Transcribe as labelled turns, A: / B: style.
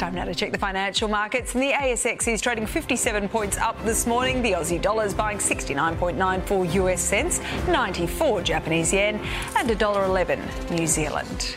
A: Time now to check the financial markets. And the ASX is trading 57 points up this morning. The Aussie dollar is buying 69.94 US cents, 94 Japanese yen, and $1.11 New Zealand.